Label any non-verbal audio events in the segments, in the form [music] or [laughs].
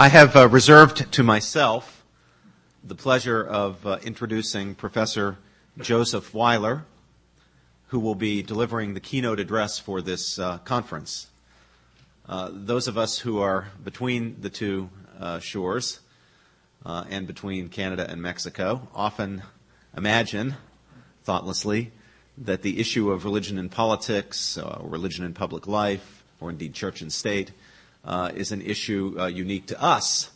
I have uh, reserved to myself the pleasure of uh, introducing Professor Joseph Weiler, who will be delivering the keynote address for this uh, conference. Uh, those of us who are between the two uh, shores uh, and between Canada and Mexico often imagine, thoughtlessly, that the issue of religion and politics, religion and public life, or indeed church and state, is an issue uh, unique to us.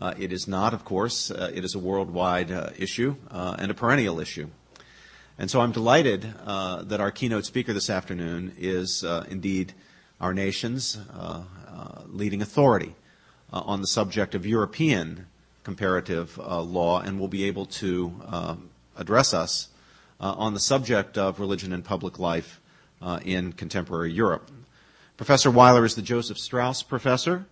Uh, it is not, of course. Uh, it is a worldwide uh, issue uh, and a perennial issue. And so I'm delighted that our keynote speaker this afternoon is indeed our nation's leading authority on the subject of European comparative law and will be able to address us on the subject of religion and public life in contemporary Europe. Professor Weiler is the Joseph Straus Professor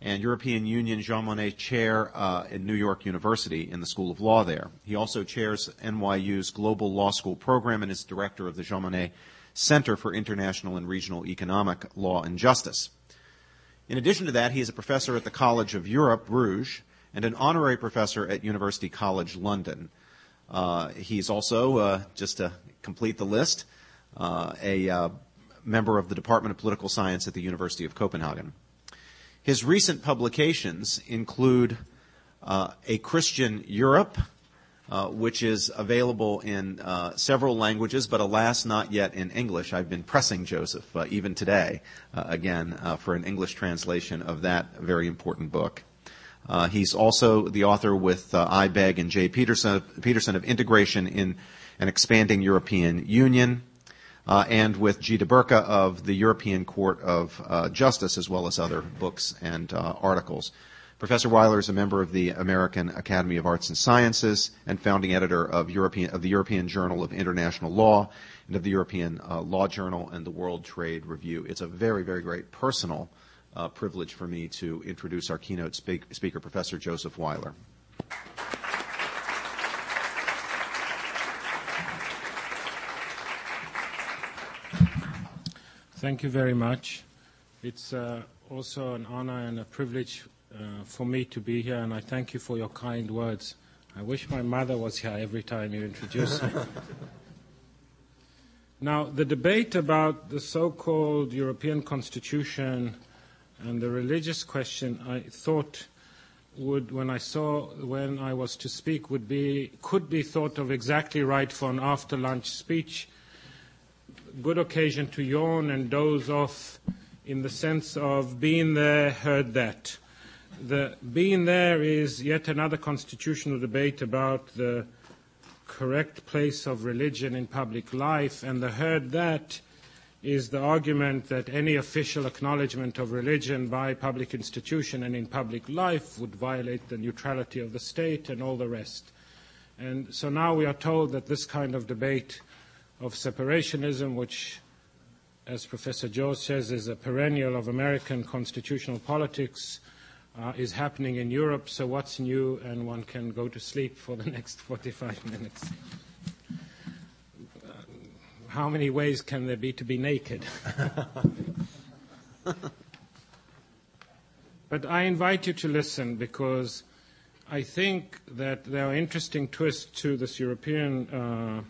and European Union Jean Monnet Chair uh, at New York University in the School of Law there. He also chairs NYU's Global Law School program and is director of the Jean Monnet Center for International and Regional Economic Law and Justice. In addition to that, he is a professor at the College of Europe, Bruges, and an honorary professor at University College London. Uh, he's also, uh, just to complete the list, uh, a uh, member of the Department of Political Science at the University of Copenhagen. His recent publications include uh, A Christian Europe, uh, which is available in uh, several languages, but alas, not yet in English. I've been pressing Joseph, uh, even today, uh, again, uh, for an English translation of that very important book. he's also the author with I. Begg and Jay Peterson, Peterson of Integration in an Expanding European Union, uh, and with Gita Burka of the European Court of uh, Justice, as well as other books and uh, articles. Professor Weiler is a member of the American Academy of Arts and Sciences and founding editor of, European, of the European Journal of International Law and of the European uh, Law Journal and the World Trade Review. It's a very, very great personal uh, privilege for me to introduce our keynote speak- speaker, Professor Joseph Weiler. Thank you very much. It's uh, also an honor and a privilege uh, for me to be here, and I thank you for your kind words. I wish my mother was here every time you introduce me. [laughs] now, the debate about the so called European Constitution and the religious question, I thought would, when I saw when I was to speak, would be, could be thought of exactly right for an after lunch speech good occasion to yawn and doze off in the sense of being there, heard that. The being there is yet another constitutional debate about the correct place of religion in public life, and the heard that is the argument that any official acknowledgement of religion by public institution and in public life would violate the neutrality of the state and all the rest. And so now we are told that this kind of debate of separationism, which, as Professor George says, is a perennial of American constitutional politics, uh, is happening in Europe. So, what's new? And one can go to sleep for the [laughs] next 45 minutes. Uh, how many ways can there be to be naked? [laughs] but I invite you to listen because I think that there are interesting twists to this European. Uh,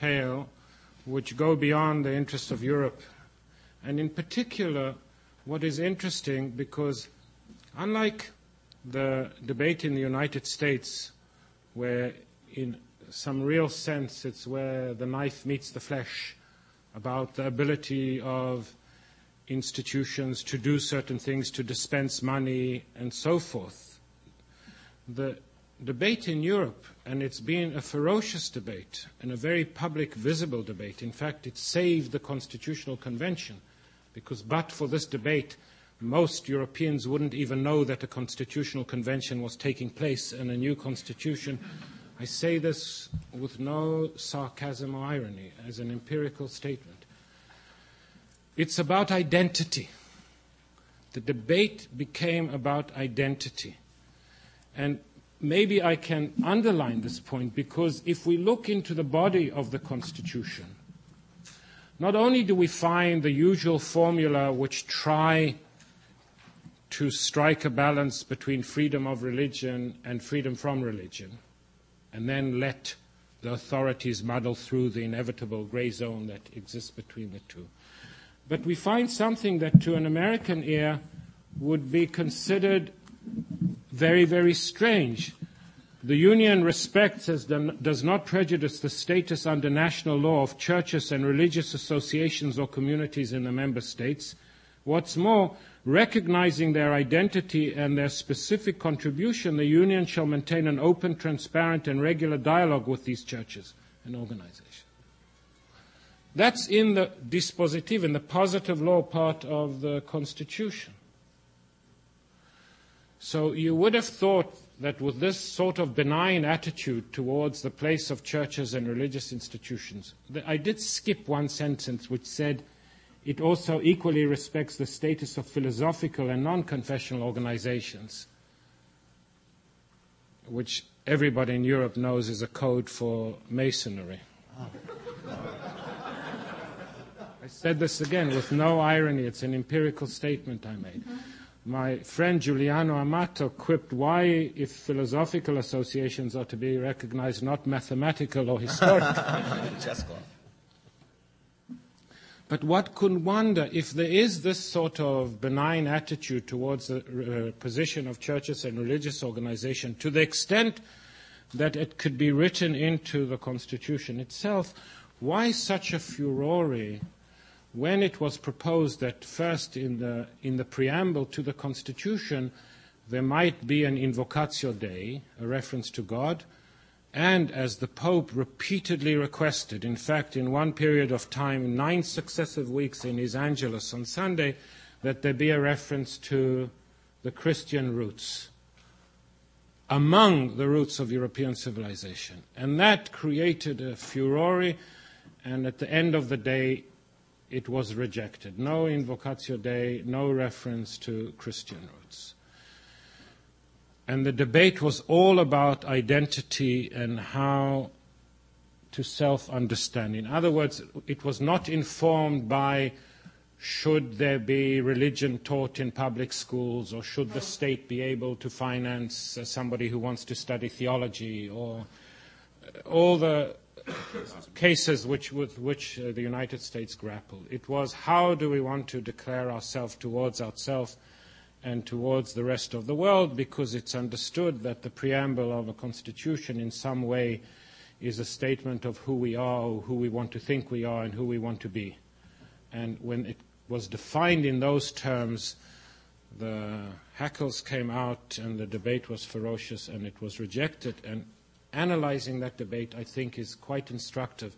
tale which go beyond the interests of Europe. And in particular, what is interesting because unlike the debate in the United States, where in some real sense it's where the knife meets the flesh about the ability of institutions to do certain things, to dispense money, and so forth. The debate in Europe, and it's been a ferocious debate and a very public, visible debate. In fact, it saved the Constitutional Convention, because but for this debate, most Europeans wouldn't even know that a constitutional convention was taking place and a new constitution. I say this with no sarcasm or irony, as an empirical statement. It's about identity. The debate became about identity. And maybe I can underline this point because if we look into the body of the Constitution, not only do we find the usual formula which try to strike a balance between freedom of religion and freedom from religion, and then let the authorities muddle through the inevitable gray zone that exists between the two. But we find something that to an American ear would be considered very, very strange. The Union respects as does not prejudice the status under national law of churches and religious associations or communities in the member states. What's more, recognizing their identity and their specific contribution, the Union shall maintain an open, transparent, and regular dialogue with these churches and organizations. That's in the dispositive, in the positive law part of the Constitution. So you would have thought that with this sort of benign attitude towards the place of churches and religious institutions, I did skip one sentence which said it also equally respects the status of philosophical and non confessional organizations, which everybody in Europe knows is a code for masonry. Ah. I said this again with no irony. It's an empirical statement I made. My friend Giuliano Amato quipped why, if philosophical associations are to be recognized, not mathematical or historical. [laughs] But what could wonder if there is this sort of benign attitude towards the uh, position of churches and religious organizations to the extent that it could be written into the Constitution itself? Why such a furore when it was proposed that first in the, in the preamble to the Constitution there might be an invocatio Dei, a reference to God, and as the Pope repeatedly requested, in fact, in one period of time, nine successive weeks in his Angelus on Sunday, that there be a reference to the Christian roots among the roots of European civilization. And that created a furore, and at the end of the day, it was rejected. No invocatio Dei, no reference to Christian roots. And the debate was all about identity and how to self understand. In other words, it was not informed by should there be religion taught in public schools or should the state be able to finance somebody who wants to study theology or uh, all the cases which, with which uh, the United States grappled. It was how do we want to declare ourselves towards ourselves and towards the rest of the world because it's understood that the preamble of a constitution in some way is a statement of who we are or who we want to think we are and who we want to be. And when it was defined in those terms, the hackles came out and the debate was ferocious and it was rejected. And analyzing that debate, I think, is quite instructive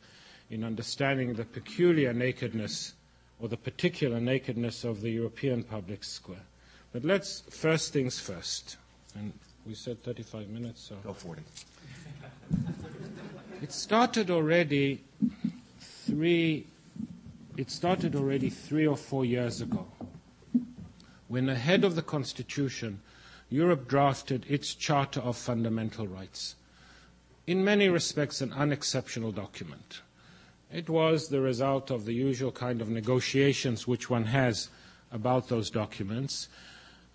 in understanding the peculiar nakedness or the particular nakedness of the European public square. But let's, first things first. And we said 35 minutes, so. Go 40. it started already three, it started already three or four years ago when ahead of the Constitution, Europe drafted its Charter of Fundamental Rights in many respects, an unexceptional document. It was the result of the usual kind of negotiations which one has about those documents,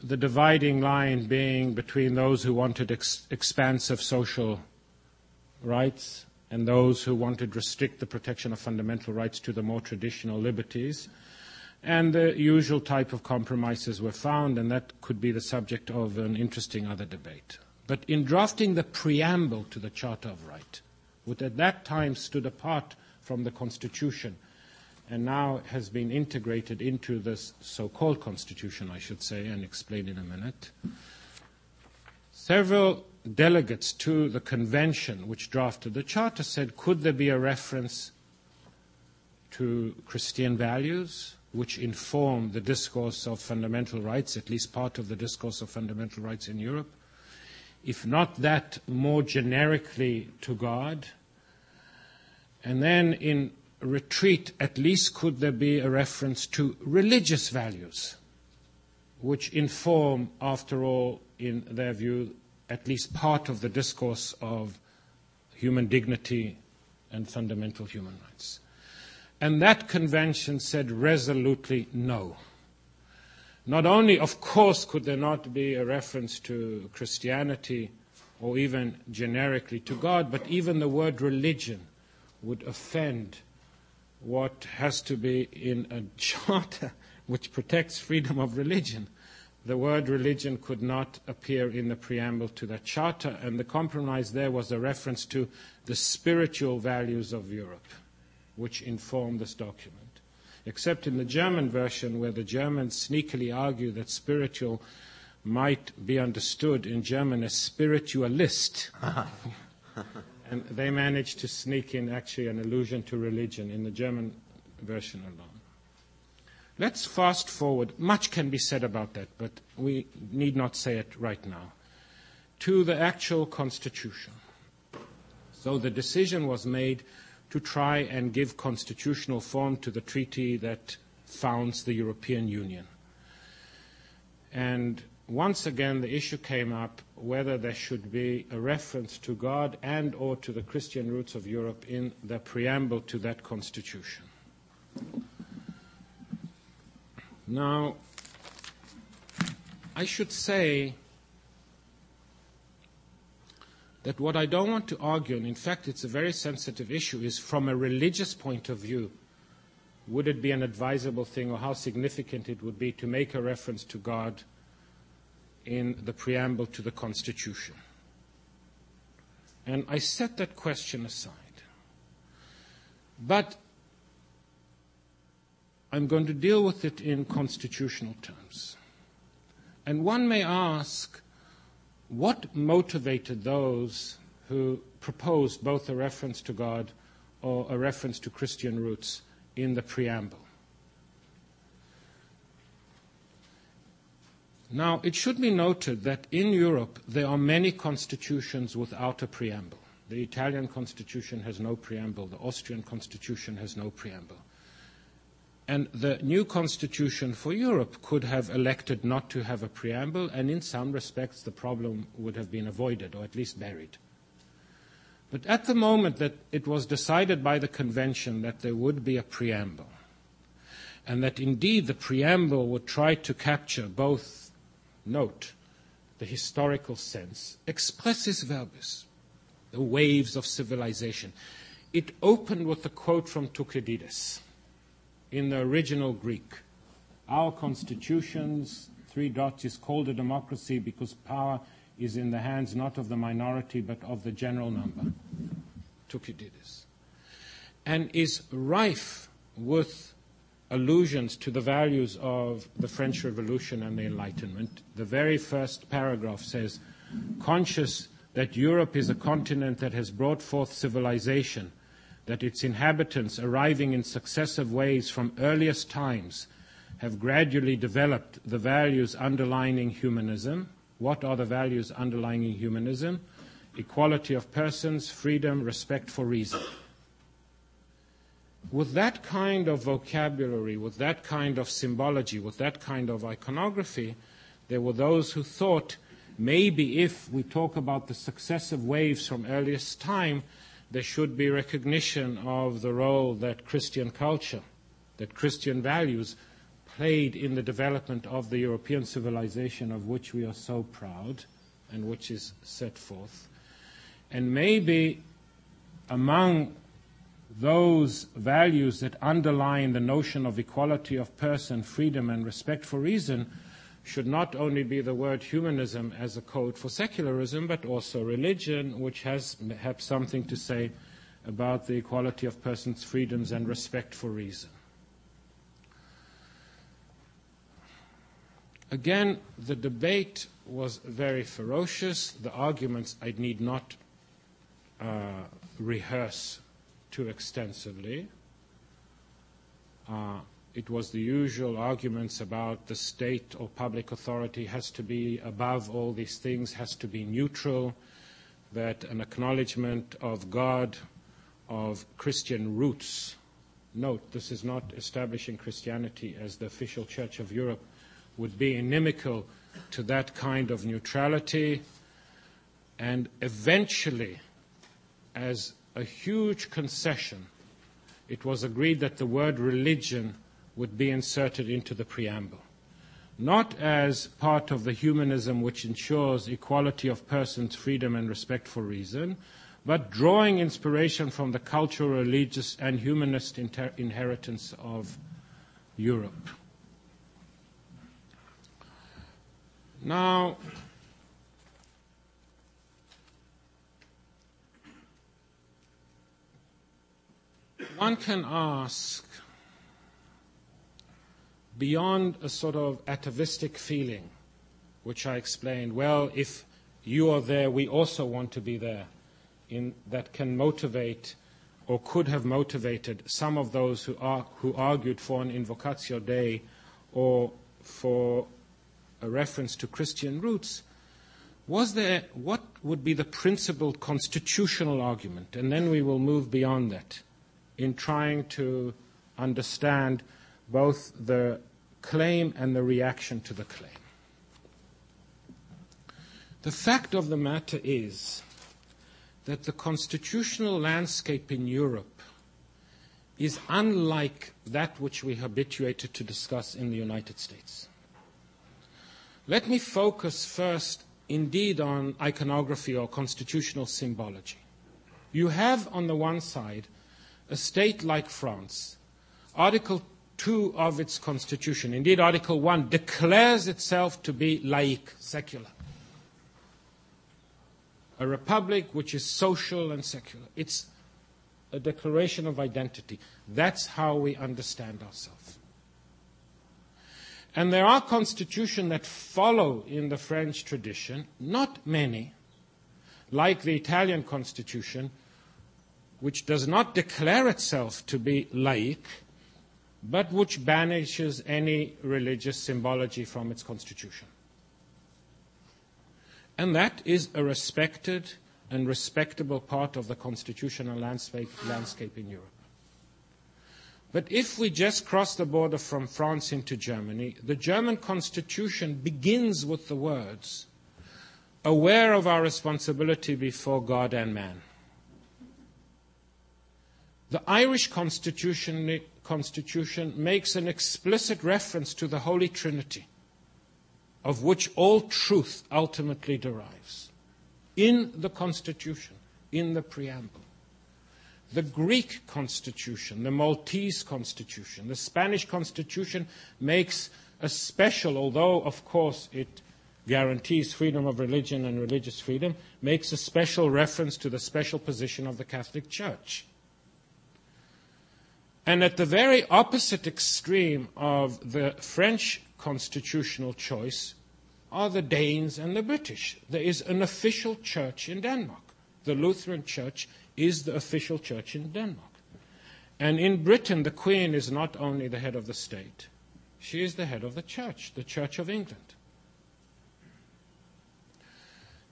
the dividing line being between those who wanted ex- expansive social rights and those who wanted to restrict the protection of fundamental rights to the more traditional liberties. And the usual type of compromises were found, and that could be the subject of an interesting other debate. But in drafting the preamble to the Charter of Right, which at that time stood apart from the Constitution and now has been integrated into this so called Constitution, I should say, and explain in a minute, several delegates to the convention which drafted the Charter said, could there be a reference to Christian values? which inform the discourse of fundamental rights, at least part of the discourse of fundamental rights in Europe if not that, more generically to God? And then in retreat, at least could there be a reference to religious values, which inform, after all, in their view, at least part of the discourse of human dignity and fundamental human rights. And that convention said resolutely no. Not only, of course, could there not be a reference to Christianity or even generically to God, but even the word religion would offend what has to be in a charter [laughs] which protects freedom of religion. The word religion could not appear in the preamble to that charter, and the compromise there was a reference to the spiritual values of Europe, which inform this document except in the German version, where the Germans sneakily argue that spiritual might be understood in German as spiritualist. [laughs] and they managed to sneak in actually an allusion to religion in the German version alone. Let's fast forward. Much can be said about that, but we need not say it right now. To the actual constitution. So the decision was made to try and give constitutional form to the treaty that founds the European Union. And once again, the issue came up whether there should be a reference to God and or to the Christian roots of Europe in the preamble to that constitution. Now, I should say that what I don't want to argue, and in fact it's a very sensitive issue, is from a religious point of view, would it be an advisable thing or how significant it would be to make a reference to God in the preamble to the Constitution? And I set that question aside. But I'm going to deal with it in constitutional terms. And one may ask, what motivated those who proposed both a reference to God or a reference to Christian roots in the preamble? Now, it should be noted that in Europe there are many constitutions without a preamble. The Italian constitution has no preamble, the Austrian constitution has no preamble. And the new constitution for Europe could have elected not to have a preamble, and in some respects the problem would have been avoided, or at least buried. But at the moment that it was decided by the convention that there would be a preamble, and that indeed the preamble would try to capture both, note, the historical sense, expressis verbis, the waves of civilization. It opened with a quote from Thucydides in the original Greek. Our constitutions, three dots, is called a democracy because power is in the hands not of the minority but of the general number. Thucydides. And is rife with allusions to the values of the French Revolution and the Enlightenment. The very first paragraph says, conscious that Europe is a continent that has brought forth civilization that its inhabitants, arriving in successive ways from earliest times, have gradually developed the values underlying humanism. What are the values underlying humanism? Equality of persons, freedom, respect for reason. With that kind of vocabulary, with that kind of symbology, with that kind of iconography, there were those who thought maybe if we talk about the successive waves from earliest time, there should be recognition of the role that Christian culture, that Christian values played in the development of the European civilization of which we are so proud and which is set forth. And maybe among those values that underline the notion of equality of person, freedom, and respect for reason should not only be the word humanism as a code for secularism, but also religion, which has perhaps something to say about the equality of persons' freedoms and respect for reason. Again, the debate was very ferocious. The arguments I need not uh, rehearse too extensively. Uh, it was the usual arguments about the state or public authority has to be above all these things, has to be neutral, that an acknowledgement of God, of Christian roots. Note, this is not establishing Christianity as the official church of Europe, would be inimical to that kind of neutrality. And eventually, as a huge concession, it was agreed that the word religion would be inserted into the preamble. not as part of the humanism which ensures equality of persons, freedom, and respect for reason, but drawing inspiration from the cultural, religious, and humanist inter- inheritance of Europe. Now, one can ask, beyond a sort of atavistic feeling, which I explained, well, if you are there, we also want to be there, in, that can motivate or could have motivated some of those who, are, who argued for an invocatio Dei or for a reference to Christian roots, was there, what would be the principal constitutional argument? And then we will move beyond that in trying to understand both the claim and the reaction to the claim. The fact of the matter is that the constitutional landscape in Europe is unlike that which we habituated to discuss in the United States. Let me focus first, indeed, on iconography or constitutional symbology. You have, on the one side, a state like France. Article 2 of its constitution, indeed, Article 1, declares itself to be laïque, secular. A republic which is social and secular. It's a declaration of identity. That's how we understand ourselves. And there are constitutions that follow in the French tradition, not many, like the Italian constitution, which does not declare itself to be laïc, but which banishes any religious symbology from its constitution. And that is a respected and respectable part of the constitutional landscape, landscape in Europe. But if we just cross the border from France into Germany, the German constitution begins with the words, aware of our responsibility before God and man. The Irish constitution, constitution makes an explicit reference to the Holy Trinity, of which all truth ultimately derives, in the Constitution, in the preamble. The Greek constitution, the Maltese constitution, the Spanish constitution makes a special, although of course it guarantees freedom of religion and religious freedom, makes a special reference to the special position of the Catholic Church. And at the very opposite extreme of the French constitutional choice are the Danes and the British. There is an official church in Denmark. The Lutheran Church is the official church in Denmark. And in Britain, the Queen is not only the head of the state, she is the head of the church, the Church of England.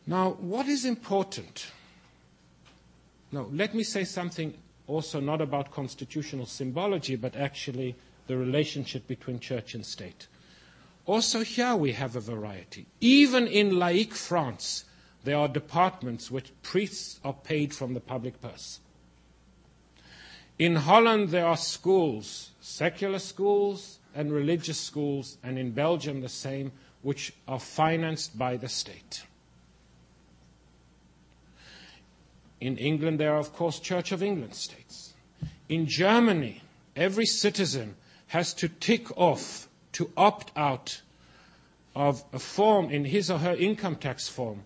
Now, what is important? No, let me say something also not about constitutional symbology, but actually the relationship between church and state. Also, here we have a variety. Even in laïque France, there are departments which priests are paid from the public purse. In Holland, there are schools, secular schools and religious schools, and in Belgium, the same, which are financed by the state. In England, there are, of course, Church of England states. In Germany, every citizen has to tick off to opt out of a form in his or her income tax form,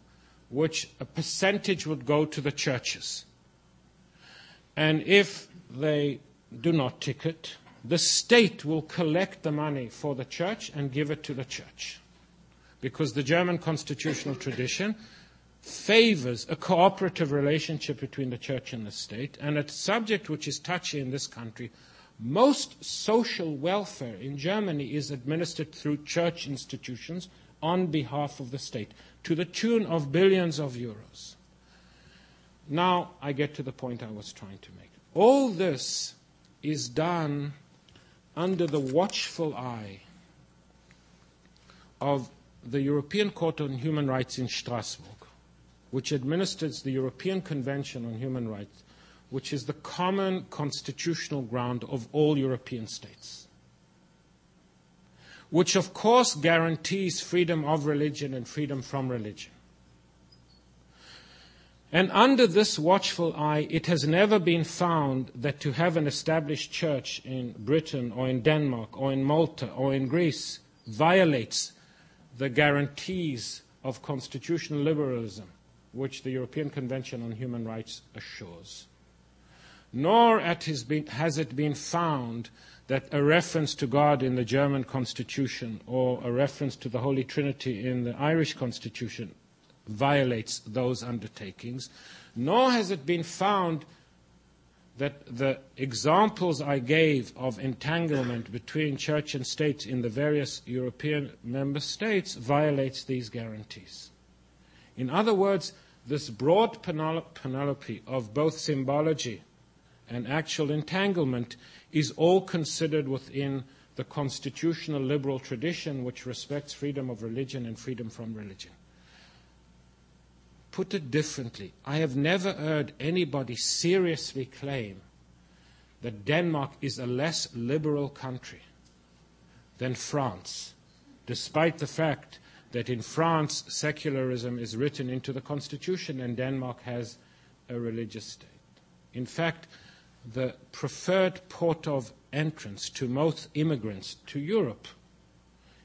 which a percentage would go to the churches. And if they do not tick it, the state will collect the money for the church and give it to the church. Because the German constitutional tradition favors a cooperative relationship between the church and the state, and a subject which is touchy in this country. Most social welfare in Germany is administered through church institutions on behalf of the state, to the tune of billions of euros. Now I get to the point I was trying to make. All this is done under the watchful eye of the European Court on Human Rights in Strasbourg which administers the European Convention on Human Rights, which is the common constitutional ground of all European states. which of course guarantees freedom of religion and freedom from religion. And under this watchful eye, it has never been found that to have an established church in Britain or in Denmark or in Malta or in Greece violates the guarantees of constitutional liberalism which the European Convention on Human Rights assures. Nor has it been found that a reference to God in the German Constitution or a reference to the Holy Trinity in the Irish Constitution violates those undertakings, nor has it been found that the examples I gave of entanglement between church and state in the various European member states violates these guarantees. In other words, this broad panoply of both symbology and actual entanglement is all considered within the constitutional liberal tradition which respects freedom of religion and freedom from religion. Put it differently, I have never heard anybody seriously claim that Denmark is a less liberal country than France, despite the fact that in France secularism is written into the constitution and Denmark has a religious state. In fact, the preferred port of entrance to most immigrants to Europe,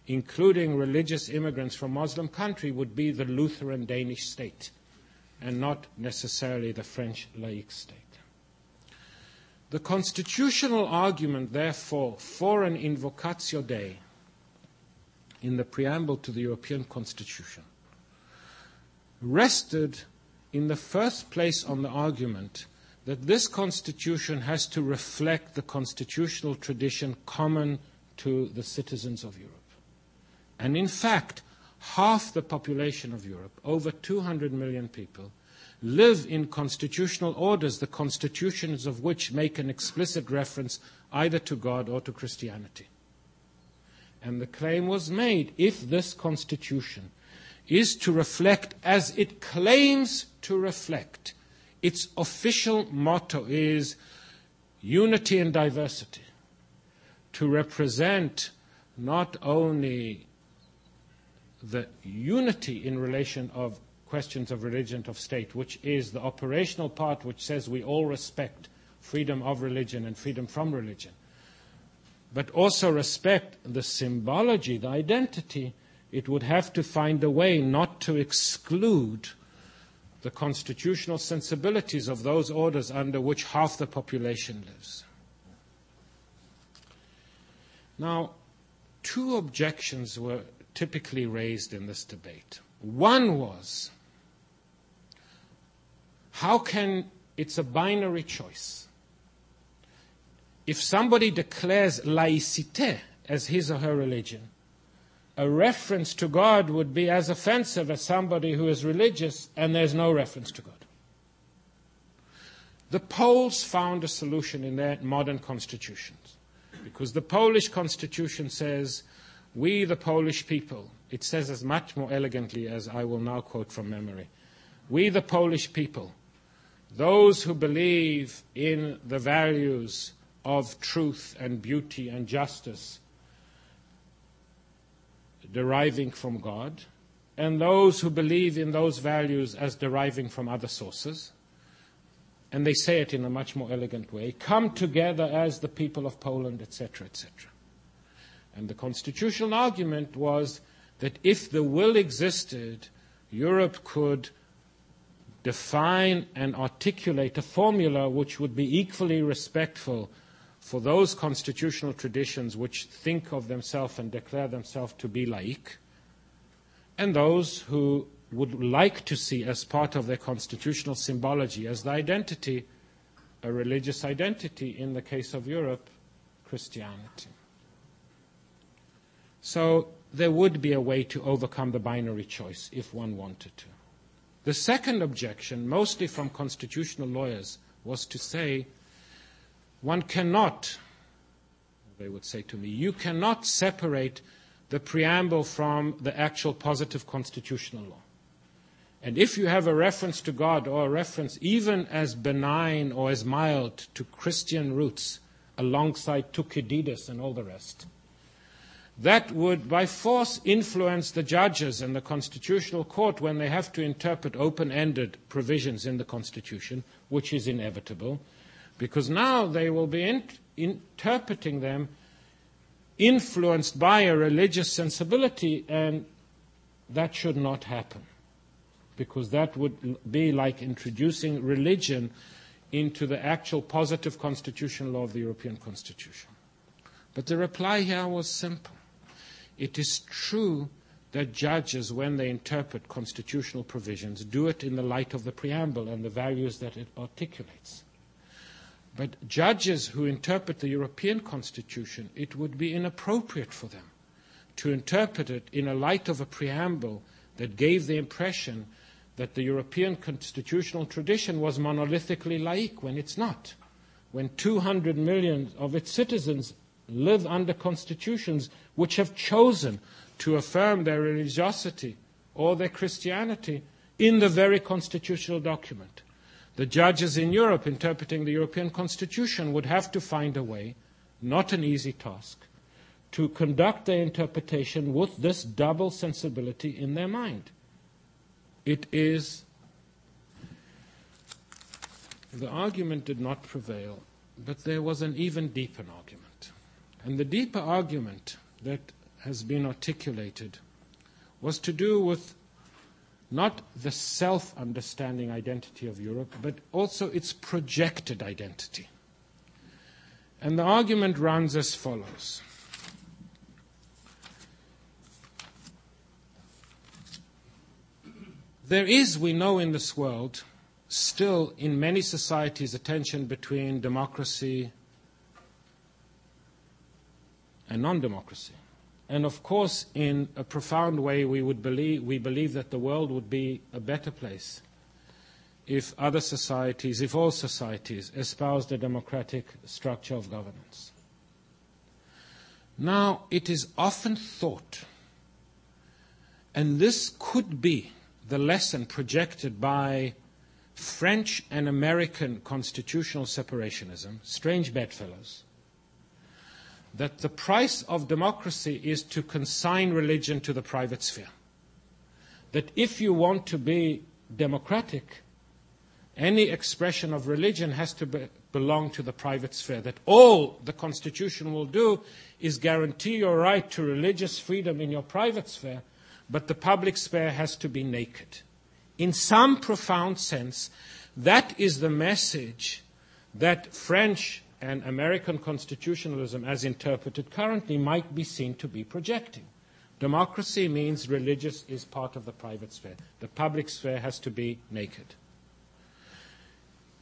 including religious immigrants from Muslim country, would be the Lutheran Danish state and not necessarily the French laic state. The constitutional argument, therefore, for an invocatio Dei in the preamble to the European Constitution rested in the first place on the argument that this constitution has to reflect the constitutional tradition common to the citizens of Europe. And in fact, half the population of Europe, over 200 million people, live in constitutional orders, the constitutions of which make an explicit reference either to God or to Christianity. And the claim was made if this constitution is to reflect as it claims to reflect, its official motto is unity and diversity, to represent not only the unity in relation of questions of religion of state, which is the operational part which says we all respect freedom of religion and freedom from religion, but also respect the symbology, the identity, it would have to find a way not to exclude the constitutional sensibilities of those orders under which half the population lives. Now, two objections were typically raised in this debate. One was how can it's a binary choice? If somebody declares laicite as his or her religion, a reference to God would be as offensive as somebody who is religious and there's no reference to God. The Poles found a solution in their modern constitutions because the Polish constitution says, We, the Polish people, it says as much more elegantly as I will now quote from memory. We, the Polish people, those who believe in the values of truth and beauty and justice deriving from God, and those who believe in those values as deriving from other sources, and they say it in a much more elegant way, come together as the people of Poland, etc., etc. And the constitutional argument was that if the will existed, Europe could define and articulate a formula which would be equally respectful for those constitutional traditions which think of themselves and declare themselves to be laïc, and those who would like to see as part of their constitutional symbology, as the identity, a religious identity, in the case of Europe, Christianity. So there would be a way to overcome the binary choice if one wanted to. The second objection, mostly from constitutional lawyers, was to say one cannot, they would say to me, you cannot separate the preamble from the actual positive constitutional law. And if you have a reference to God or a reference even as benign or as mild to Christian roots alongside Thucydides and all the rest, that would by force influence the judges and the constitutional court when they have to interpret open ended provisions in the constitution, which is inevitable, because now they will be in- interpreting them influenced by a religious sensibility, and that should not happen, because that would be like introducing religion into the actual positive constitutional law of the European Constitution. But the reply here was simple. It is true that judges, when they interpret constitutional provisions, do it in the light of the preamble and the values that it articulates. But judges who interpret the European Constitution, it would be inappropriate for them to interpret it in a light of a preamble that gave the impression that the European constitutional tradition was monolithically laïc when it's not. When 200 million of its citizens live under constitutions which have chosen to affirm their religiosity or their Christianity in the very constitutional document. The judges in Europe interpreting the European Constitution would have to find a way, not an easy task, to conduct their interpretation with this double sensibility in their mind. It is. The argument did not prevail, but there was an even deeper argument. And the deeper argument that has been articulated was to do with not the self understanding identity of Europe, but also its projected identity. And the argument runs as follows. There is, we know in this world, still in many societies a tension between democracy and non democracy. And of course, in a profound way, we, would believe, we believe that the world would be a better place if other societies, if all societies, espoused a democratic structure of governance. Now, it is often thought, and this could be the lesson projected by French and American constitutional separationism, strange bedfellows, that the price of democracy is to consign religion to the private sphere. That if you want to be democratic, any expression of religion has to be, belong to the private sphere. That all the Constitution will do is guarantee your right to religious freedom in your private sphere, but the public sphere has to be naked. In some profound sense, that is the message that French and American constitutionalism, as interpreted currently, might be seen to be projecting. Democracy means religious is part of the private sphere. The public sphere has to be naked.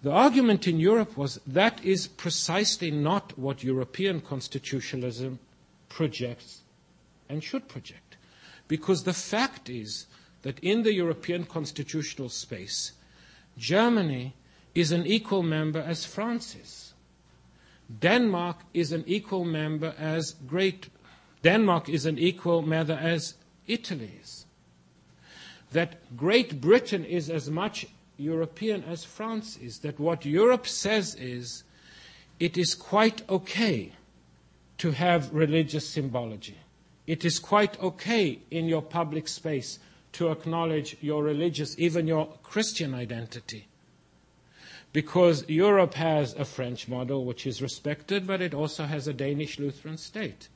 The argument in Europe was that is precisely not what European constitutionalism projects and should project. Because the fact is that in the European constitutional space, Germany is an equal member as France is. Denmark is an equal member as Great Denmark is an equal member as Italy is. That Great Britain is as much European as France is. That what Europe says is it is quite okay to have religious symbology. It is quite okay in your public space to acknowledge your religious, even your Christian identity. Because Europe has a French model which is respected, but it also has a Danish Lutheran state.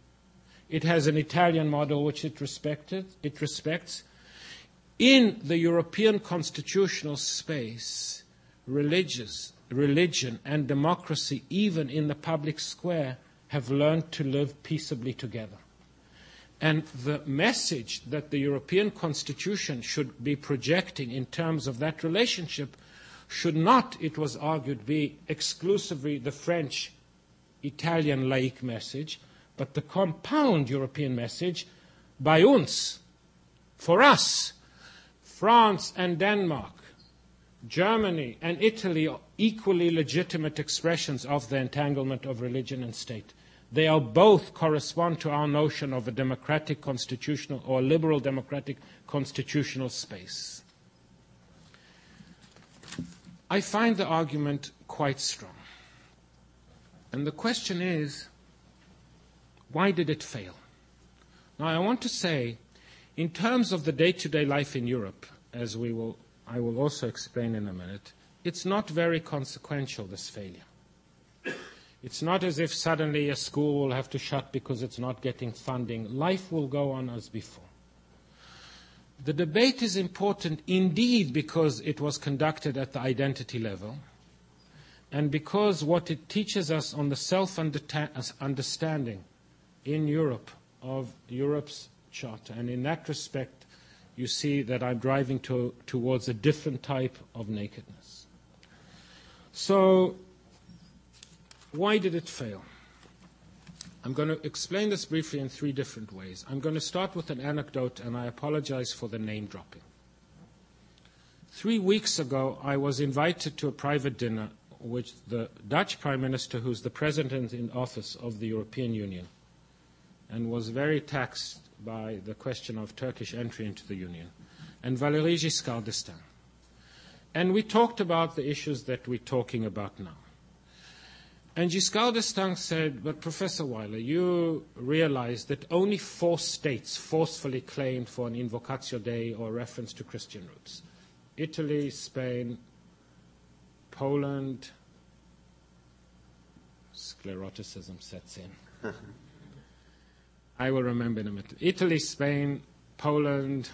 It has an Italian model which it, respected, it respects. In the European constitutional space, religious, religion and democracy, even in the public square, have learned to live peaceably together. And the message that the European Constitution should be projecting in terms of that relationship should not, it was argued, be exclusively the French Italian laic message, but the compound European message by uns, for us, France and Denmark, Germany and Italy are equally legitimate expressions of the entanglement of religion and state. They are both correspond to our notion of a democratic constitutional or liberal democratic constitutional space. I find the argument quite strong. And the question is why did it fail? Now, I want to say, in terms of the day to day life in Europe, as we will, I will also explain in a minute, it's not very consequential, this failure. It's not as if suddenly a school will have to shut because it's not getting funding. Life will go on as before. The debate is important indeed because it was conducted at the identity level and because what it teaches us on the self understanding in Europe of Europe's charter. And in that respect, you see that I'm driving to, towards a different type of nakedness. So, why did it fail? I'm going to explain this briefly in three different ways. I'm going to start with an anecdote, and I apologize for the name dropping. Three weeks ago, I was invited to a private dinner which the Dutch Prime Minister, who's the President in office of the European Union, and was very taxed by the question of Turkish entry into the Union, and Valéry Giscard d'Estaing. And we talked about the issues that we're talking about now. And Giscard d'Estaing said, but Professor Weiler, you realize that only four states forcefully claimed for an invocatio Dei or reference to Christian roots. Italy, Spain, Poland, scleroticism sets in. [laughs] I will remember in a minute. Italy, Spain, Poland,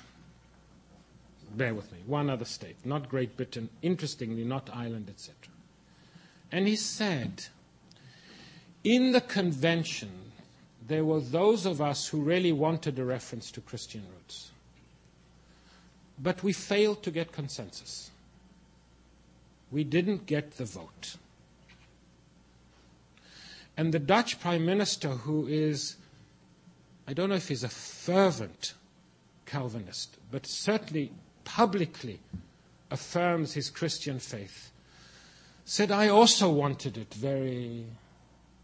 bear with me, one other state, not Great Britain, interestingly, not Ireland, etc. And he said, in the convention, there were those of us who really wanted a reference to Christian roots. But we failed to get consensus. We didn't get the vote. And the Dutch Prime Minister, who is, I don't know if he's a fervent Calvinist, but certainly publicly affirms his Christian faith, said, I also wanted it very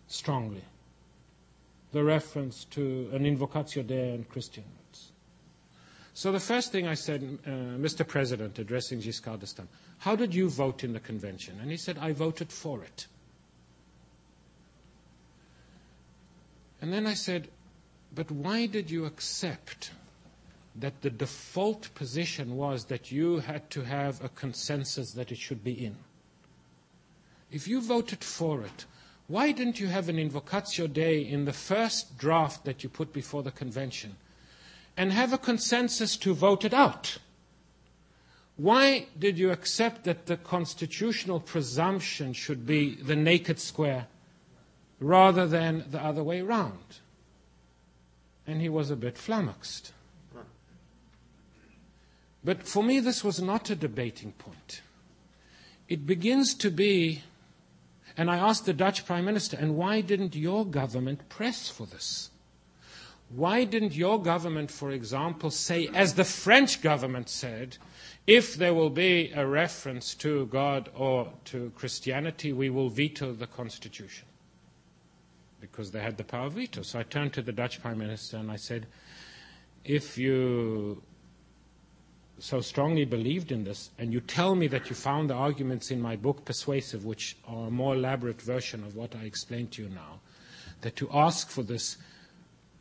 strongly the reference to an invocatio Dei and Christian roots. So the first thing I said, uh, Mr. President, addressing Giscard d'Estaing, how did you vote in the convention? And he said, I voted for it. And then I said, but why did you accept that the default position was that you had to have a consensus that it should be in? If you voted for it, why didn't you have an invocatio Dei in the first draft that you put before the convention and have a consensus to vote it out? Why did you accept that the constitutional presumption should be the naked square rather than the other way round? And he was a bit flummoxed. But for me, this was not a debating point. It begins to be and I asked the Dutch Prime Minister, and why didn't your government press for this? Why didn't your government, for example, say, as the French government said, if there will be a reference to God or to Christianity, we will veto the Constitution? Because they had the power of veto. So I turned to the Dutch Prime Minister and I said, if you so strongly believed in this, and you tell me that you found the arguments in my book persuasive, which are a more elaborate version of what I explained to you now, that to ask for this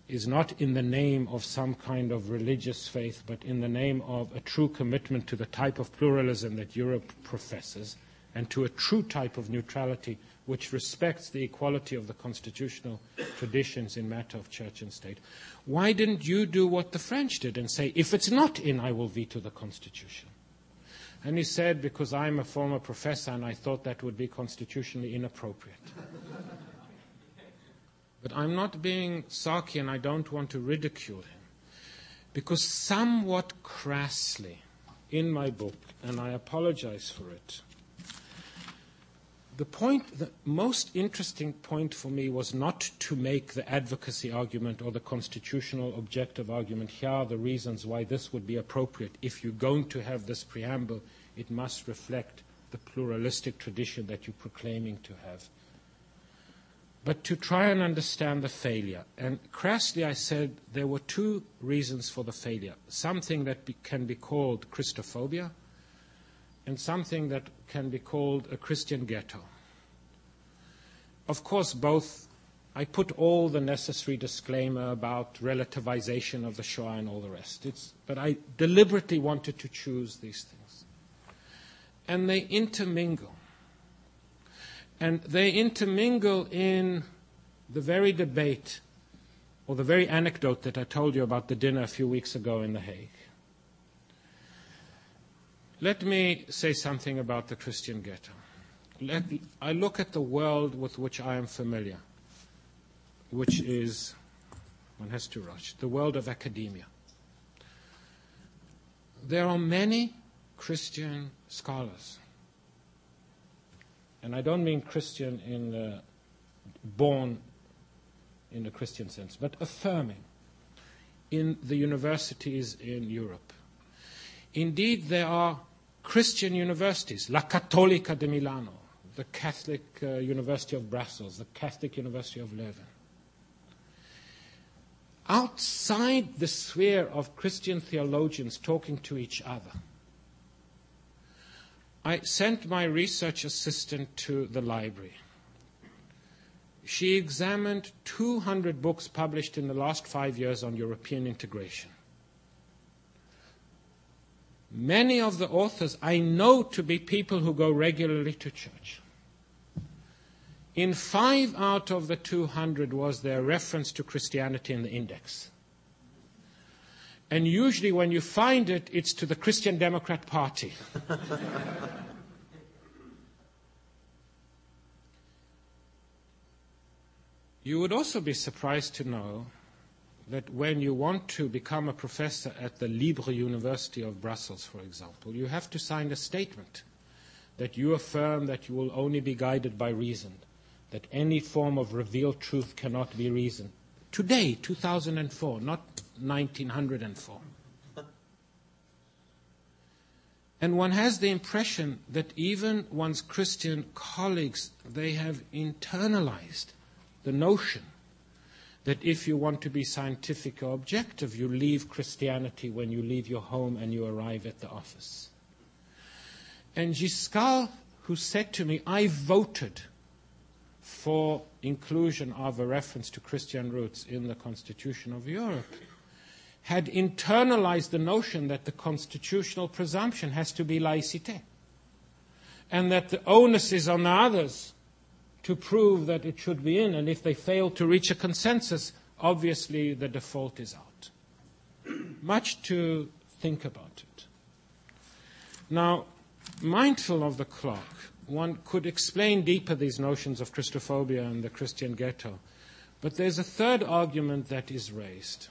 is not in the name of some kind of religious faith, but in the name of a true commitment to the type of pluralism that Europe professes and to a true type of neutrality which respects the equality of the constitutional traditions in matter of church and state. Why didn't you do what the French did and say, if it's not in, I will veto the constitution? And he said, because I'm a former professor and I thought that would be constitutionally inappropriate. [laughs] but I'm not being sarky and I don't want to ridicule him. Because somewhat crassly in my book, and I apologize for it, the point, the most interesting point for me was not to make the advocacy argument or the constitutional objective argument. Here are the reasons why this would be appropriate. If you're going to have this preamble, it must reflect the pluralistic tradition that you're proclaiming to have. But to try and understand the failure. And crassly, I said there were two reasons for the failure something that be, can be called Christophobia and something that can be called a Christian ghetto. Of course, both I put all the necessary disclaimer about relativization of the Shoah and all the rest. It's, but I deliberately wanted to choose these things. And they intermingle. And they intermingle in the very debate or the very anecdote that I told you about the dinner a few weeks ago in The Hague. Let me say something about the Christian ghetto. Let, I look at the world with which I am familiar, which is, one has to rush, the world of academia. There are many Christian scholars. And I don't mean Christian in the born in the Christian sense, but affirming in the universities in Europe. Indeed, there are Christian universities, La Cattolica de Milano, the Catholic uh, University of Brussels, the Catholic University of Leuven. Outside the sphere of Christian theologians talking to each other, I sent my research assistant to the library she examined 200 books published in the last five years on European integration. Many of the authors I know to be people who go regularly to church. In five out of the 200 was there reference to Christianity in the index. And usually, when you find it, it's to the Christian Democrat Party. [laughs] You would also be surprised to know that when you want to become a professor at the Libre University of Brussels, for example, you have to sign a statement that you affirm that you will only be guided by reason, that any form of revealed truth cannot be reason. Today, 2004, not 1904. And one has the impression that even one's Christian colleagues, they have internalized the notion that if you want to be scientific or objective, you leave Christianity when you leave your home and you arrive at the office. And Giscard, who said to me, I voted for inclusion of a reference to Christian roots in the Constitution of Europe, had internalized the notion that the constitutional presumption has to be laicite, and that the onus is on the others to prove that it should be in, and if they fail to reach a consensus, obviously the default is out. [clears throat] Much to think about it. Now, mindful of the clock, one could explain deeper these notions of Christophobia and the Christian ghetto. But there's a third argument that is raised,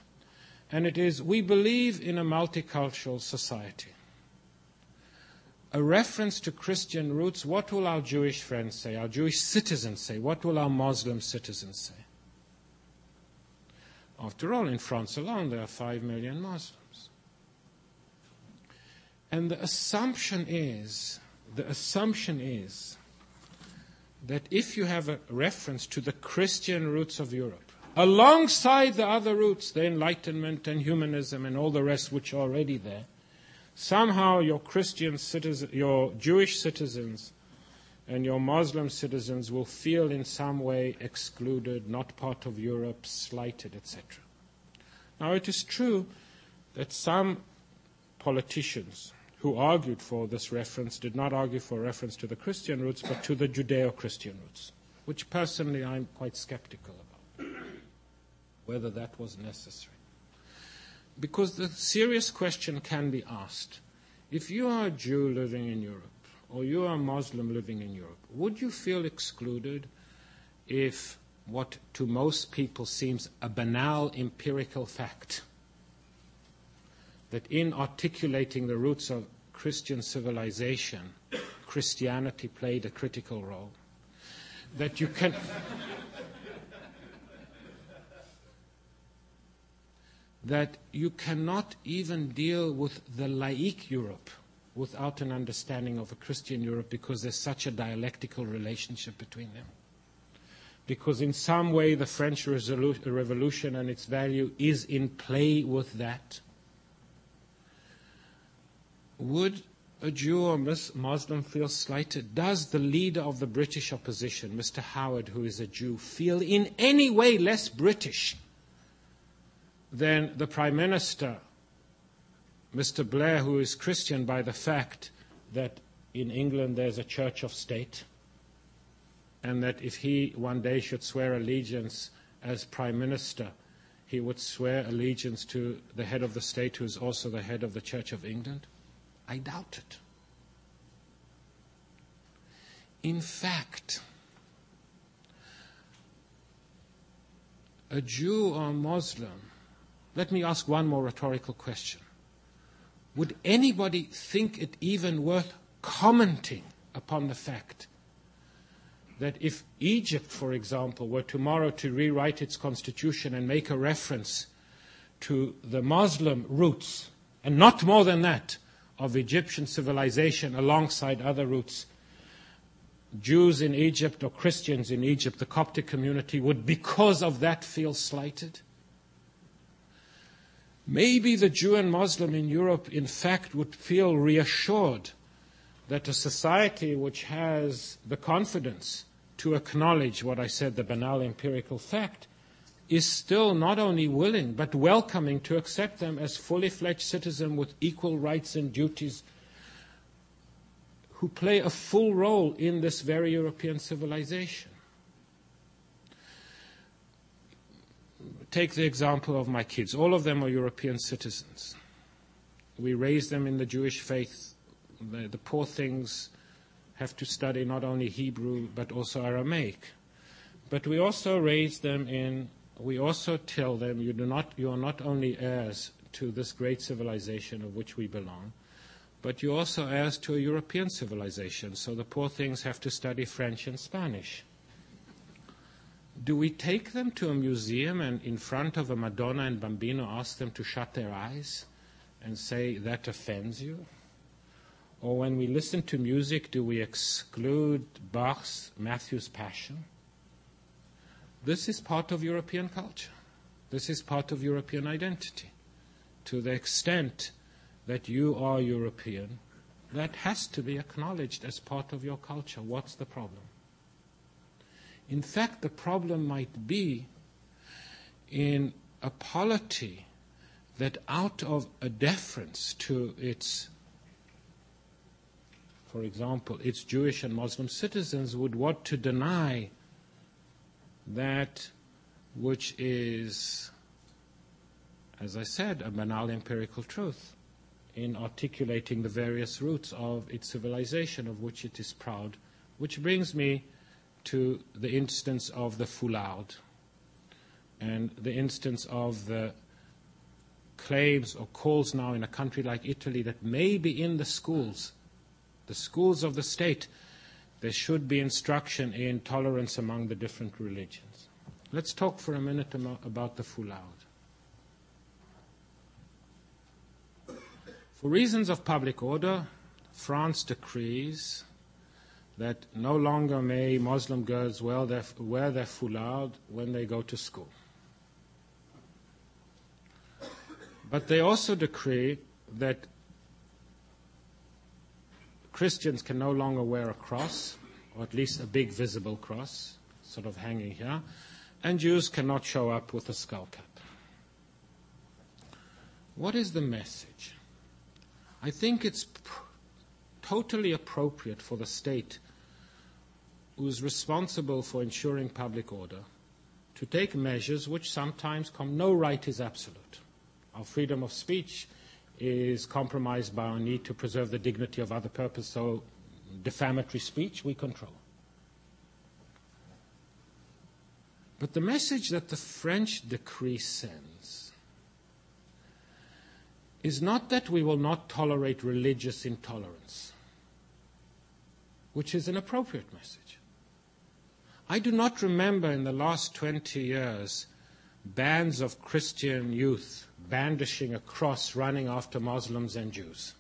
and it is we believe in a multicultural society a reference to Christian roots, what will our Jewish friends say, our Jewish citizens say? What will our Muslim citizens say? After all, in France alone, there are five million Muslims. And the assumption is, the assumption is that if you have a reference to the Christian roots of Europe, alongside the other roots, the Enlightenment and humanism and all the rest which are already there, somehow your Christian citizens, your Jewish citizens, and your Muslim citizens will feel in some way excluded, not part of Europe, slighted, etc. Now, it is true that some politicians who argued for this reference did not argue for reference to the Christian roots, but to the Judeo Christian roots, which personally I'm quite skeptical about, whether that was necessary. Because the serious question can be asked if you are a Jew living in Europe, or you are a Muslim living in Europe, would you feel excluded if what to most people seems a banal empirical fact that in articulating the roots of Christian civilization, Christianity played a critical role? That you can. That you cannot even deal with the laïc Europe without an understanding of a Christian Europe because there's such a dialectical relationship between them. Because in some way the French Revolution and its value is in play with that. Would a Jew or Muslim feel slighted? Does the leader of the British opposition, Mr. Howard, who is a Jew, feel in any way less British than the Prime Minister, Mr. Blair, who is Christian, by the fact that in England there's a church of state? And that if he one day should swear allegiance as Prime Minister, he would swear allegiance to the head of the state, who is also the head of the Church of England? I doubt it. In fact, a Jew or Muslim, let me ask one more rhetorical question. Would anybody think it even worth commenting upon the fact that if Egypt, for example, were tomorrow to rewrite its constitution and make a reference to the Muslim roots, and not more than that, of Egyptian civilization alongside other roots, Jews in Egypt or Christians in Egypt, the Coptic community, would because of that feel slighted? Maybe the Jew and Muslim in Europe, in fact, would feel reassured that a society which has the confidence to acknowledge what I said, the banal empirical fact, is still not only willing but welcoming to accept them as fully fledged citizens with equal rights and duties who play a full role in this very European civilization. Take the example of my kids. All of them are European citizens. We raise them in the Jewish faith. The, the poor things have to study not only Hebrew but also Aramaic. But we also raise them in we also tell them you, do not, you are not only heirs to this great civilization of which we belong, but you're also heirs to a European civilization. So the poor things have to study French and Spanish. Do we take them to a museum and in front of a Madonna and Bambino ask them to shut their eyes and say that offends you? Or when we listen to music, do we exclude Bach's Matthew's Passion? This is part of European culture. This is part of European identity. To the extent that you are European, that has to be acknowledged as part of your culture. What's the problem? In fact, the problem might be in a polity that, out of a deference to its, for example, its Jewish and Muslim citizens, would want to deny that which is, as I said, a banal empirical truth in articulating the various roots of its civilization of which it is proud, which brings me to the instance of the foulard and the instance of the claims or calls now in a country like Italy that maybe in the schools, the schools of the state, there should be instruction in tolerance among the different religions. Let's talk for a minute about the foulard. For reasons of public order, France decrees that no longer may Muslim girls wear their, wear their foulard when they go to school. But they also decree that Christians can no longer wear a cross, or at least a big visible cross, sort of hanging here, and Jews cannot show up with a skull cap. What is the message? I think it's totally appropriate for the state, who is responsible for ensuring public order, to take measures which sometimes come. No right is absolute. Our freedom of speech is compromised by our need to preserve the dignity of other purpose, so defamatory speech we control. But the message that the French decree sends is not that we will not tolerate religious intolerance, which is an appropriate message. I do not remember in the last 20 years bands of Christian youth brandishing a cross running after Muslims and Jews.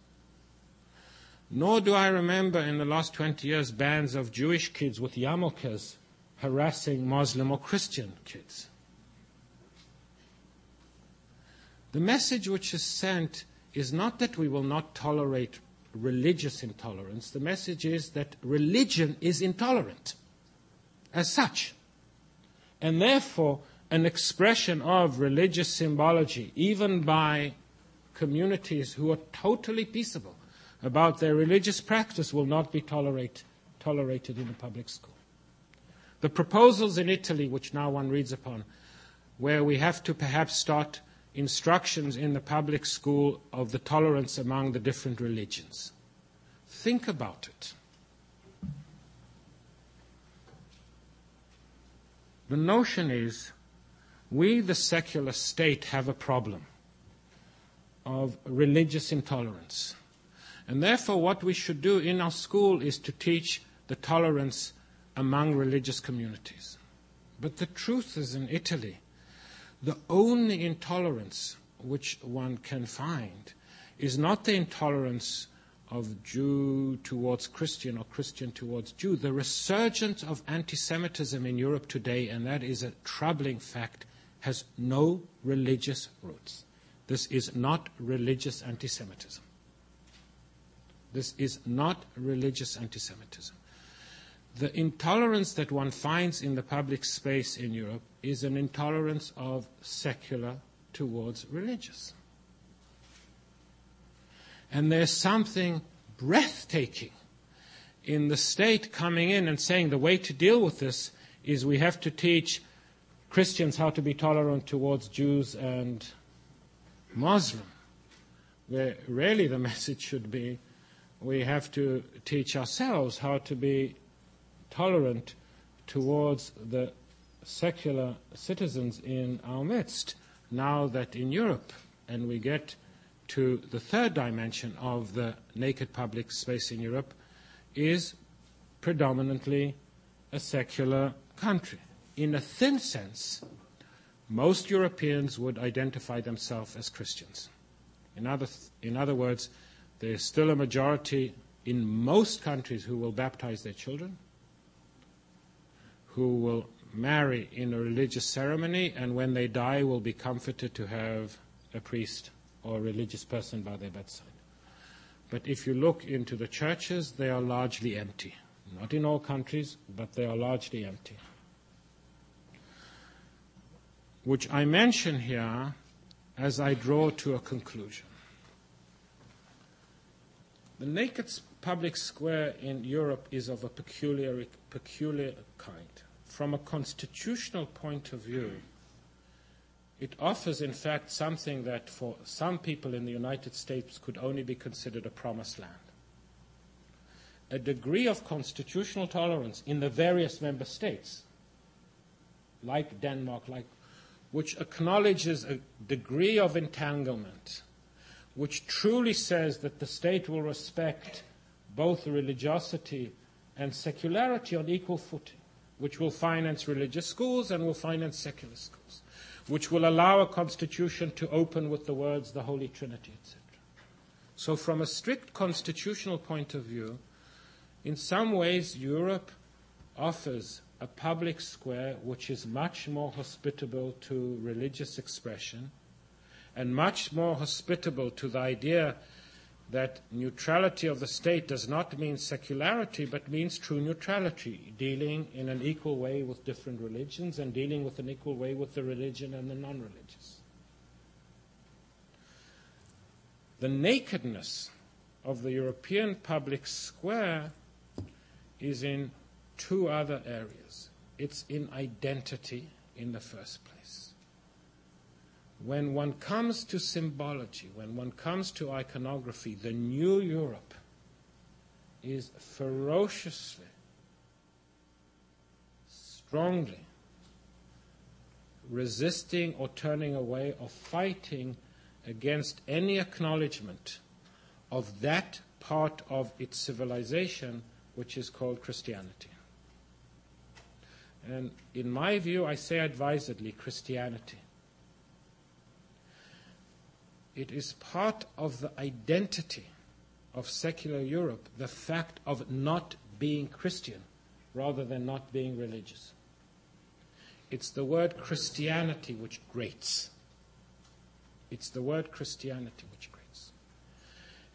Nor do I remember in the last 20 years bands of Jewish kids with yarmulkes harassing Muslim or Christian kids. The message which is sent is not that we will not tolerate religious intolerance. The message is that religion is intolerant as such. And therefore, an expression of religious symbology, even by communities who are totally peaceable about their religious practice, will not be tolerate, tolerated in a public school. The proposals in Italy, which now one reads upon, where we have to perhaps start instructions in the public school of the tolerance among the different religions. Think about it. The notion is we, the secular state, have a problem of religious intolerance. And therefore, what we should do in our school is to teach the tolerance among religious communities. But the truth is, in Italy, the only intolerance which one can find is not the intolerance of Jew towards Christian or Christian towards Jew. The resurgence of anti Semitism in Europe today, and that is a troubling fact, has no religious roots. This is not religious anti Semitism. This is not religious anti Semitism. The intolerance that one finds in the public space in Europe is an intolerance of secular towards religious. And there's something breathtaking in the state coming in and saying the way to deal with this is we have to teach Christians how to be tolerant towards Jews and Muslims. where really the [laughs] message should be we have to teach ourselves how to be tolerant towards the secular citizens in our midst now that in Europe, and we get to the third dimension of the naked public space in Europe, is predominantly a secular country. In a thin sense, most Europeans would identify themselves as Christians. In other, in other words, there is still a majority in most countries who will baptize their children, who will marry in a religious ceremony, and when they die, will be comforted to have a priest or a religious person by their bedside. But if you look into the churches, they are largely empty. Not in all countries, but they are largely empty. Which I mention here as I draw to a conclusion. The naked public square in Europe is of a peculiar, peculiar kind. From a constitutional point of view, it offers, in fact, something that for some people in the United States could only be considered a promised land. A degree of constitutional tolerance in the various member states, like Denmark, like, which acknowledges a degree of entanglement, which truly says that the state will respect both religiosity and secularity on equal footing, which will finance religious schools and will finance secular schools which will allow a constitution to open with the words the Holy Trinity, etc. So, from a strict constitutional point of view, in some ways, Europe offers a public square which is much more hospitable to religious expression and much more hospitable to the idea that neutrality of the state does not mean secularity, but means true neutrality, dealing in an equal way with different religions and dealing with an equal way with the religion and the non religious. The nakedness of the European public square is in two other areas. It's in identity in the first place when one comes to symbology, when one comes to iconography, the new Europe is ferociously, strongly resisting or turning away or fighting against any acknowledgement of that part of its civilization which is called Christianity. And in my view, I say advisedly Christianity it is part of the identity of secular Europe, the fact of not being Christian rather than not being religious. It's the word Christianity which grates. It's the word Christianity which grates.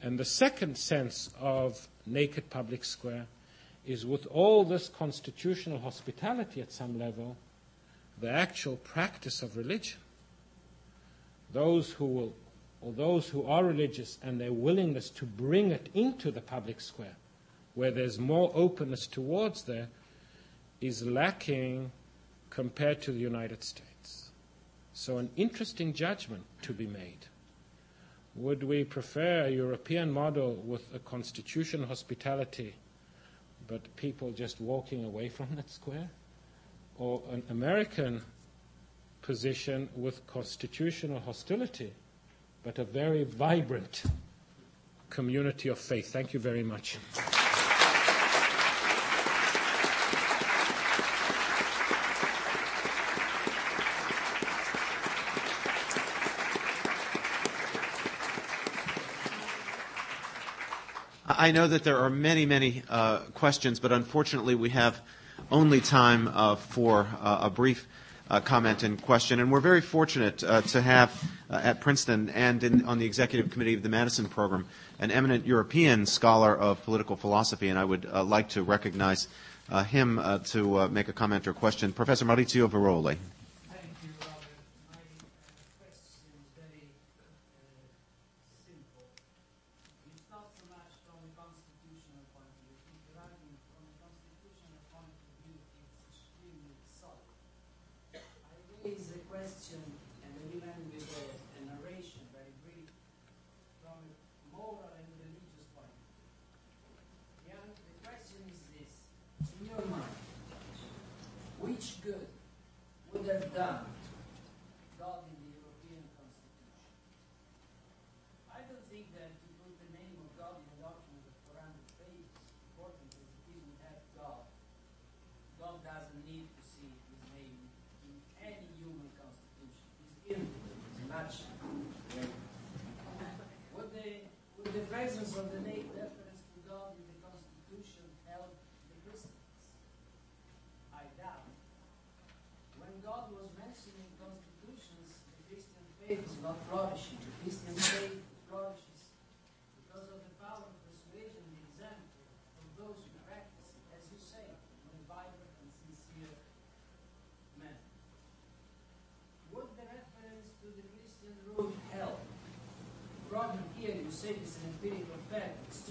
And the second sense of naked public square is with all this constitutional hospitality at some level, the actual practice of religion. Those who will, or those who are religious and their willingness to bring it into the public square, where there's more openness towards there, is lacking compared to the United States. So, an interesting judgment to be made. Would we prefer a European model with a constitution hospitality, but people just walking away [laughs] from that square? Or an American position with constitutional hostility, but a very vibrant community of faith? Thank you very much. I know that there are many, many uh, questions, but unfortunately we have only time uh, for uh, a brief Uh, comment and question. And we're very fortunate uh, to have uh, at Princeton and in, on the executive committee of the Madison program an eminent European scholar of political philosophy, and I would uh, like to recognize uh, him to make a comment or question. Professor Maurizio much. Would the, would the presence of the late reference to God in the Constitution help the Christians? I doubt. When God was mentioning constitutions, the Christian faith is not flourishing. The Christian faith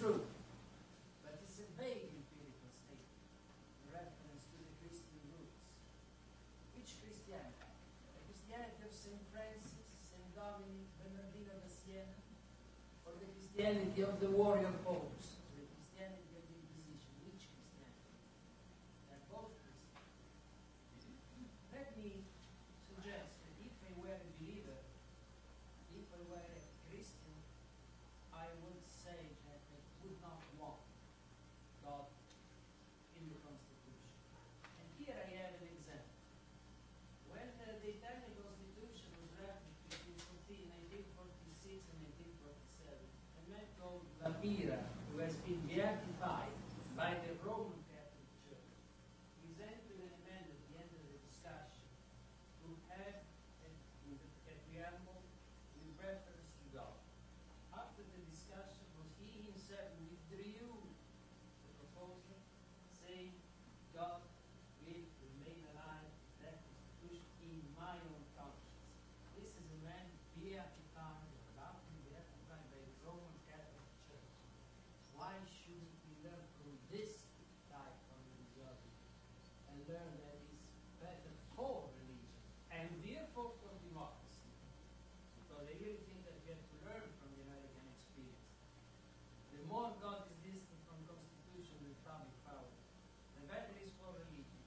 Viroli. Christianity The Christian roots. Which Christianity The Christianity of St. Francis, St. Dominic, Bernardino da Siena, or the Christianity of the Christianity of the Inquisition. Which Christianity? They're both Christian. Let me suggest that if I were a believer, if I were a Christian, I would say that I would not want God in the Constitution. And here I have an example. When uh, the Italian Constitution was drafted between 1946 and 1947, a man called La Pira, who has been beatified by the Roman Catholic Church, presented an amendment at the end of the discussion to have a, a preamble with reference to God. After the discussion was he himself withdrew the proposal, saying, God will remain alive, that constitution in my own conscience. This is a man beatified, about to be beatified by the Roman Catholic Church. Why shouldn't we learn from this type of religiosity and learn that it's better for religion and therefore for democracy? Because I really think that we have to learn from the American experience. The more God is distant from constitution and public power, the better it is for religion,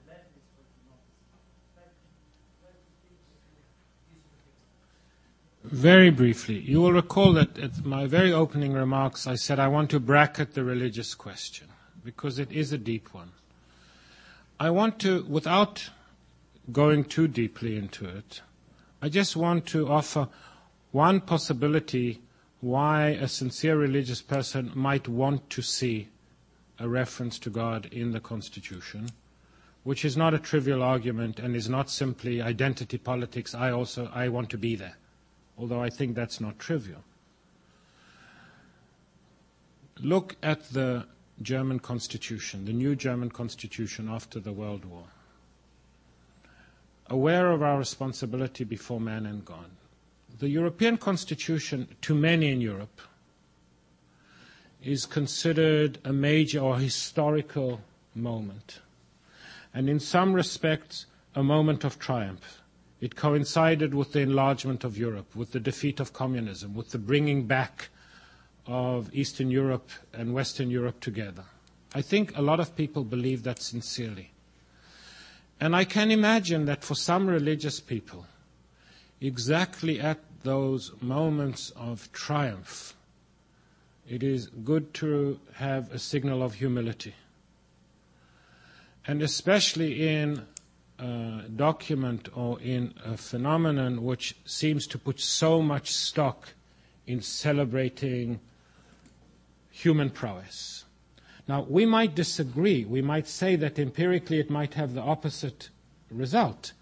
the better it is for democracy. Thank you. Let me speak to you. This is the fix. Very briefly, you will recall that at my very opening remarks, I said I want to bracket the religious question because it is a deep one. I want to, without going too deeply into it, I just want to offer one possibility why a sincere religious person might want to see a reference to God in the Constitution, which is not a trivial argument and is not simply identity politics. I also I want to be there although I think that's not trivial. look at the German constitution, the new German constitution after the World War, aware of our responsibility before man and God, the European constitution, to many in Europe, is considered a major or historical moment, and in some respects, a moment of triumph. It coincided with the enlargement of Europe, with the defeat of communism, with the bringing back of Eastern Europe and Western Europe together. I think a lot of people believe that sincerely. And I can imagine that for some religious people, exactly at those moments of triumph, it is good to have a signal of humility. And especially in a document or in a phenomenon which seems to put so much stock in celebrating human prowess. Now, we might disagree. We might say that empirically it might have the opposite result.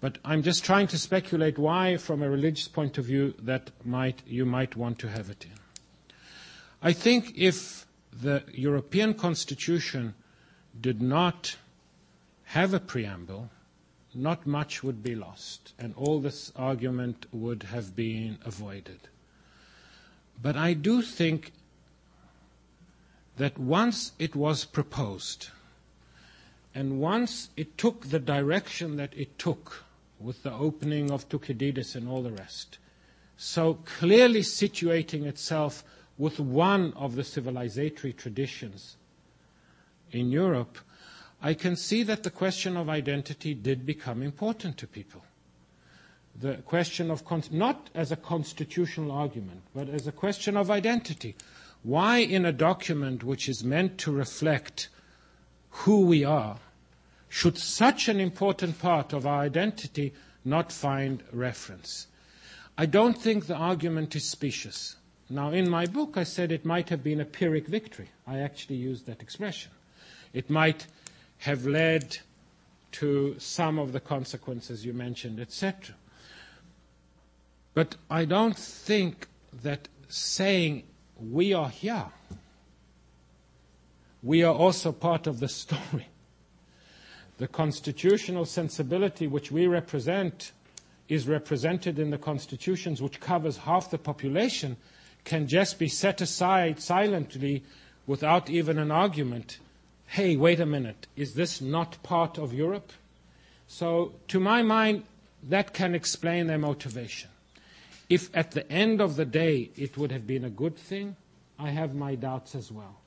But I'm just trying to speculate why, from a religious point of view, that might, you might want to have it in. I think if the European Constitution did not have a preamble, not much would be lost, and all this argument would have been avoided. But I do think that once it was proposed, and once it took the direction that it took with the opening of Thucydides and all the rest, so clearly situating itself with one of the civilizatory traditions in Europe, I can see that the question of identity did become important to people. The question of, not as a constitutional argument, but as a question of identity. Why, in a document which is meant to reflect who we are, should such an important part of our identity not find reference? I don't think the argument is specious. Now, in my book, I said it might have been a Pyrrhic victory. I actually used that expression. It might have led to some of the consequences you mentioned, etc. But I don't think that saying we are here. We are also part of the story. The constitutional sensibility which we represent is represented in the constitutions which covers half the population can just be set aside silently without even an argument. Hey, wait a minute, is this not part of Europe? So, to my mind, that can explain their motivation. If at the end of the day it would have been a good thing, I have my doubts as well.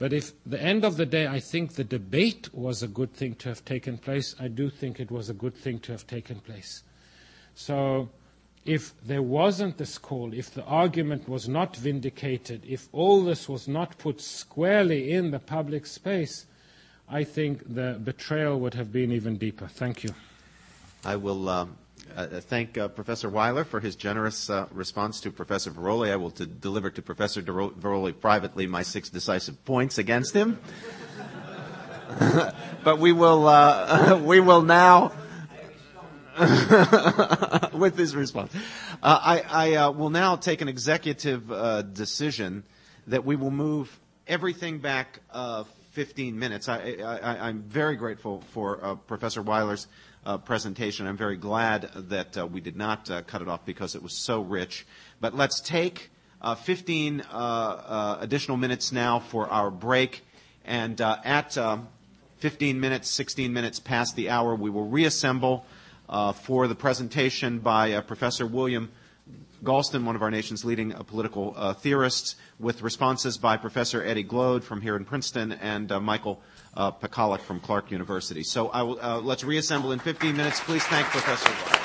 But if the end of the day I think the debate was a good thing to have taken place, I do think it was a good thing to have taken place. So if there wasn't this call, if the argument was not vindicated, if all this was not put squarely in the public space, I think the betrayal would have been even deeper. Thank you. I will um, uh, thank uh, Professor Weiler for his generous uh, response to Professor Viroli. I will to deliver to Professor Viroli privately my six decisive points against him. [laughs] but we will uh, [laughs] we will now. [laughs] with his response, uh, I, I uh, will now take an executive decision that we will move everything back 15 minutes. I, am very grateful for Professor Weiler's uh, presentation. I'm very glad that uh, we did not uh, cut it off because it was so rich. But let's take uh, 15 uh, uh, additional minutes now for our break. And at 15 minutes, 16 minutes past the hour, we will reassemble Uh, for the presentation by uh, Professor William Galston, one of our nation's leading uh, political theorists, with responses by Professor Eddie Glaude from here in Princeton and Michael uh, from Clark University. So will, uh, let's reassemble in 15 minutes. Please thank Professor White.